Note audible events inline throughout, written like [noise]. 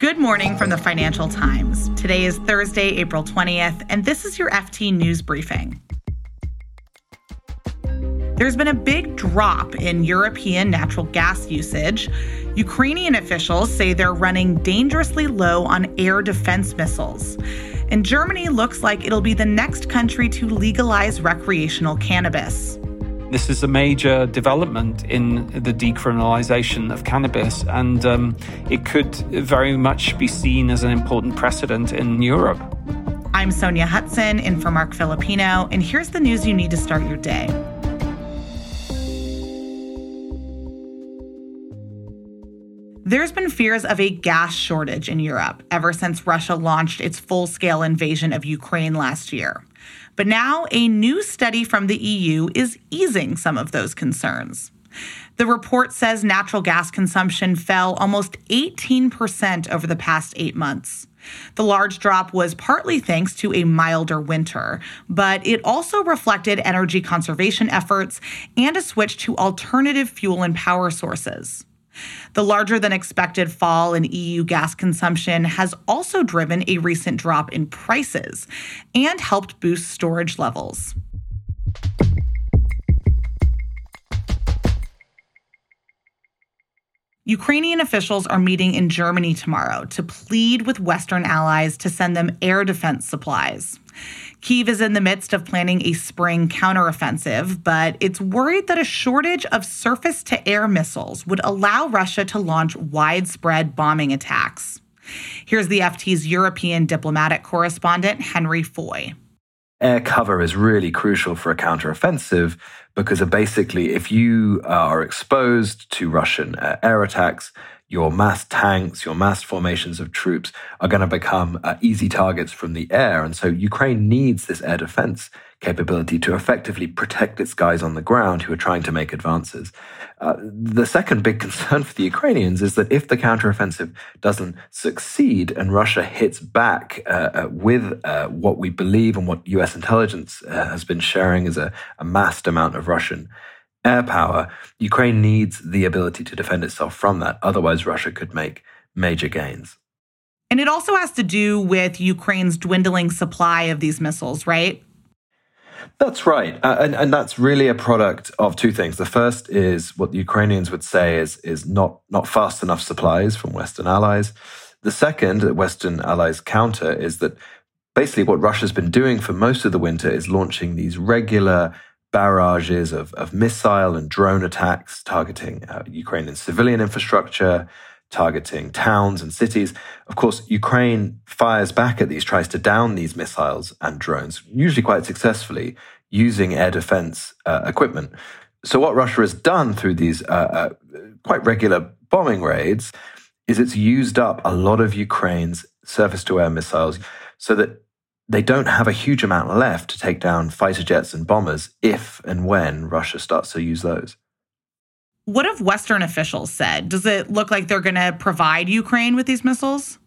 Good morning from the Financial Times. Today is Thursday, April 20th, and this is your FT News Briefing. There's been a big drop in European natural gas usage. Ukrainian officials say they're running dangerously low on air defense missiles. And Germany looks like it'll be the next country to legalize recreational cannabis. This is a major development in the decriminalization of cannabis, and um, it could very much be seen as an important precedent in Europe. I'm Sonja Hutson in for Marc Filippino, and here's the news you need to start your day. There's been fears of a gas shortage in Europe ever since Russia launched its full scale invasion of Ukraine last year. But now a new study from the EU is easing some of those concerns. The report says natural gas consumption fell almost 18% over the past eight months. The large drop was partly thanks to a milder winter, but it also reflected energy conservation efforts and a switch to alternative fuel and power sources. The larger than expected fall in EU gas consumption has also driven a recent drop in prices and helped boost storage levels. Ukrainian officials are meeting in Germany tomorrow to plead with Western allies to send them air defense supplies. Kiev is in the midst of planning a spring counteroffensive, but it's worried that a shortage of surface to air missiles would allow Russia to launch widespread bombing attacks. Here's the FT's European diplomatic correspondent, Henry Foy. Air cover is really crucial for a counteroffensive because basically, if you are exposed to Russian uh, air attacks, your mass tanks, your mass formations of troops are going to become uh, easy targets from the air. And so Ukraine needs this air defense capability to effectively protect its guys on the ground who are trying to make advances. Uh, the second big [laughs] concern for the Ukrainians is that if the counteroffensive doesn't succeed and Russia hits back uh, uh with uh, what we believe and what US intelligence uh, has been sharing as a, a massed amount of Russian air power, Ukraine needs the ability to defend itself from that. Otherwise, Russia could make major gains. And it also has to do with Ukraine's dwindling supply of these missiles, right? That's right. Uh, and, and that's really a product of two things. The first is what the Ukrainians would say is, is not, not fast enough supplies from Western allies. The second that Western allies counter is that basically what Russia's been doing for most of the winter is launching these regular barrages of, of missile and drone attacks targeting uh, Ukrainian civilian infrastructure, targeting towns and cities. Of course, Ukraine fires back at these, tries to down these missiles and drones, usually quite successfully, using air defense uh, equipment. So, what Russia has done through these uh, uh quite regular bombing raids is it's used up a lot of Ukraine's surface to air missiles so that they don't have a huge amount left to take down fighter jets and bombers if and when Russia starts to use those. What have Western officials said? Does it look like they're going to provide Ukraine with these missiles?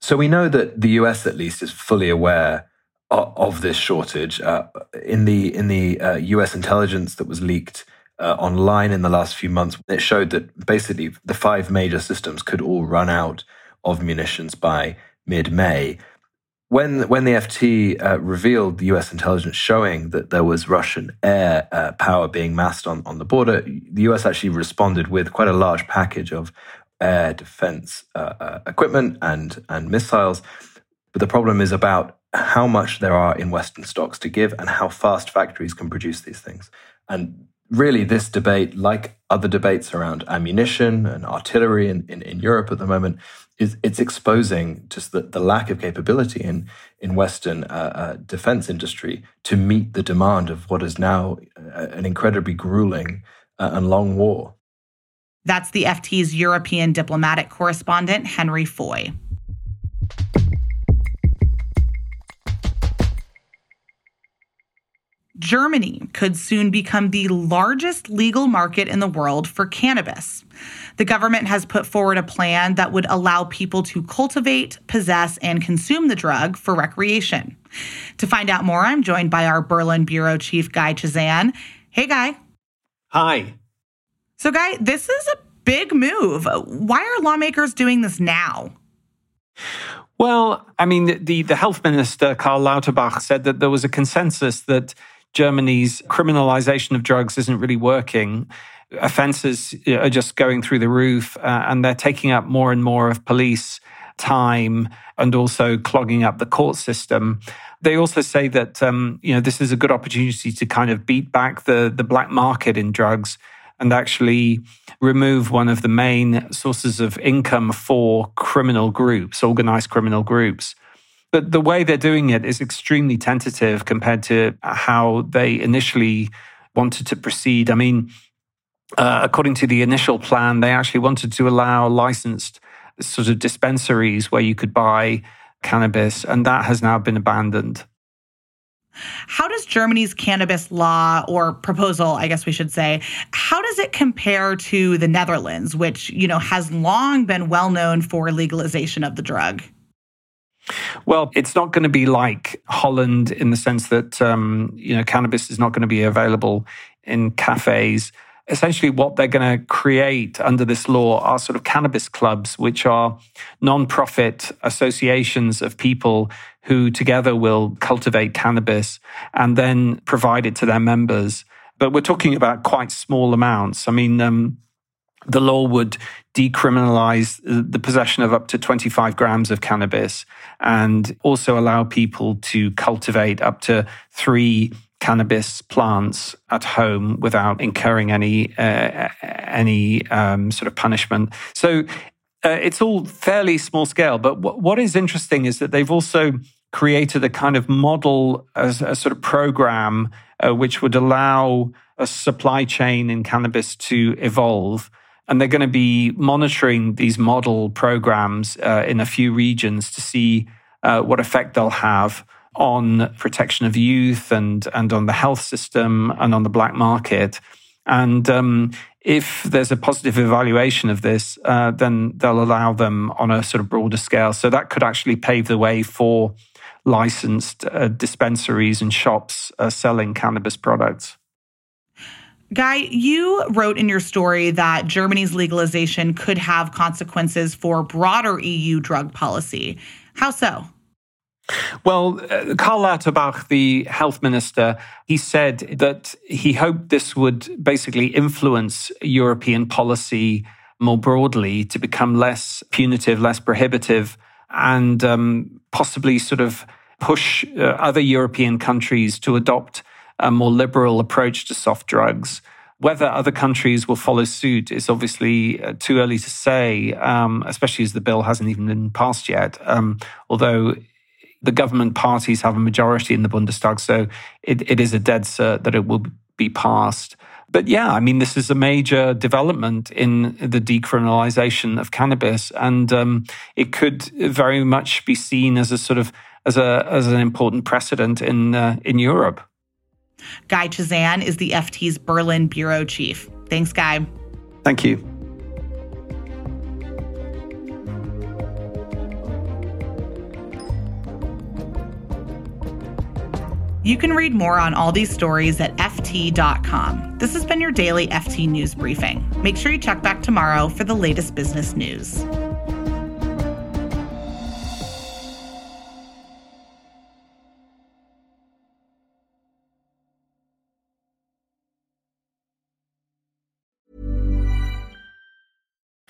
So we know that the US, at least, is fully aware of, of this shortage. Uh, in the in the uh, US intelligence that was leaked uh, online in the last few months, it showed that basically the five major systems could all run out of munitions by mid May when when the FT uh, revealed the U.S. intelligence showing that there was Russian air uh, power being massed on, on the border, the U.S. actually responded with quite a large package of air defense uh, uh, equipment and and missiles. But the problem is about how much there are in Western stocks to give and how fast factories can produce these things. And really, this debate, like other debates around ammunition and artillery in, in, in Europe at the moment, is it's exposing just the, the lack of capability in in Western uh, uh, defense industry to meet the demand of what is now uh, an incredibly grueling uh, and long war. That's the FT's European diplomatic correspondent Henry Foy. Germany could soon become the largest legal market in the world for cannabis. The government has put forward a plan that would allow people to cultivate, possess, and consume the drug for recreation. To find out more, I'm joined by our Berlin Bureau Chief, Guy Chazan. Hey, Guy. Hi. So, Guy, this is a big move. Why are lawmakers doing this now? Well, I mean, the, the health minister, Karl Lauterbach, said that there was a consensus that Germany's criminalization of drugs isn't really working. Offenses are just going through the roof, uh, and they're taking up more and more of police time and also clogging up the court system. They also say that um, you know this is a good opportunity to kind of beat back the the black market in drugs and actually remove one of the main sources of income for criminal groups, organized criminal groups. But the way they're doing it is extremely tentative compared to how they initially wanted to proceed. I mean, uh, according to the initial plan, they actually wanted to allow licensed sort of dispensaries where you could buy cannabis, and that has now been abandoned. How does Germany's cannabis law or proposal, I guess we should say, how does it compare to the Netherlands, which, you know, has long been well known for legalization of the drug? Well, it's not going to be like Holland in the sense that um, you know cannabis is not going to be available in cafes. Essentially, what they're going to create under this law are sort of cannabis clubs, which are non-profit associations of people who together will cultivate cannabis and then provide it to their members. But we're talking about quite small amounts. I mean, um, the law would decriminalize the possession of up to 25 grams of cannabis and also allow people to cultivate up to three cannabis plants at home without incurring any uh, any um, sort of punishment. So uh, it's all fairly small scale. But w- what is interesting is that they've also created a kind of model, as a sort of program, uh, which would allow a supply chain in cannabis to evolve and they're going to be monitoring these model programs uh, in a few regions to see uh, what effect they'll have on protection of youth and, and on the health system and on the black market. And um, if there's a positive evaluation of this, uh, then they'll allow them on a sort of broader scale. So that could actually pave the way for licensed uh, dispensaries and shops uh, selling cannabis products. Guy, you wrote in your story that Germany's legalization could have consequences for broader EU drug policy. How so? Well, uh, Karl Lauterbach, the health minister, he said that he hoped this would basically influence European policy more broadly to become less punitive, less prohibitive, and um, possibly sort of push uh, other European countries to adopt a more liberal approach to soft drugs. Whether other countries will follow suit is obviously uh, too early to say, um, especially as the bill hasn't even been passed yet. Um, although the government parties have a majority in the Bundestag, so it, it is a dead cert that it will be passed. But yeah, I mean, this is a major development in the decriminalization of cannabis, and um, it could very much be seen as a sort of as a as an important precedent in uh, in Europe. Guy Chazan is the FT's Berlin bureau chief. Thanks, Guy. Thank you. You can read more on all these stories at FT.com. This has been your daily FT News Briefing. Make sure you check back tomorrow for the latest business news.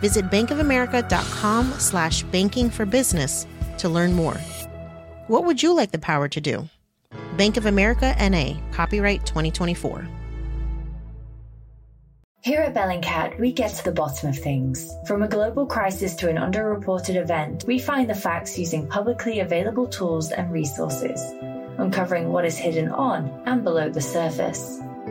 Visit bankofamerica.com slash banking for business to learn more. What would you like the power to do? Bank of America NA, copyright 2024. Here at Bellingcat, we get to the bottom of things. From a global crisis to an underreported event, we find the facts using publicly available tools and resources, uncovering what is hidden on and below the surface.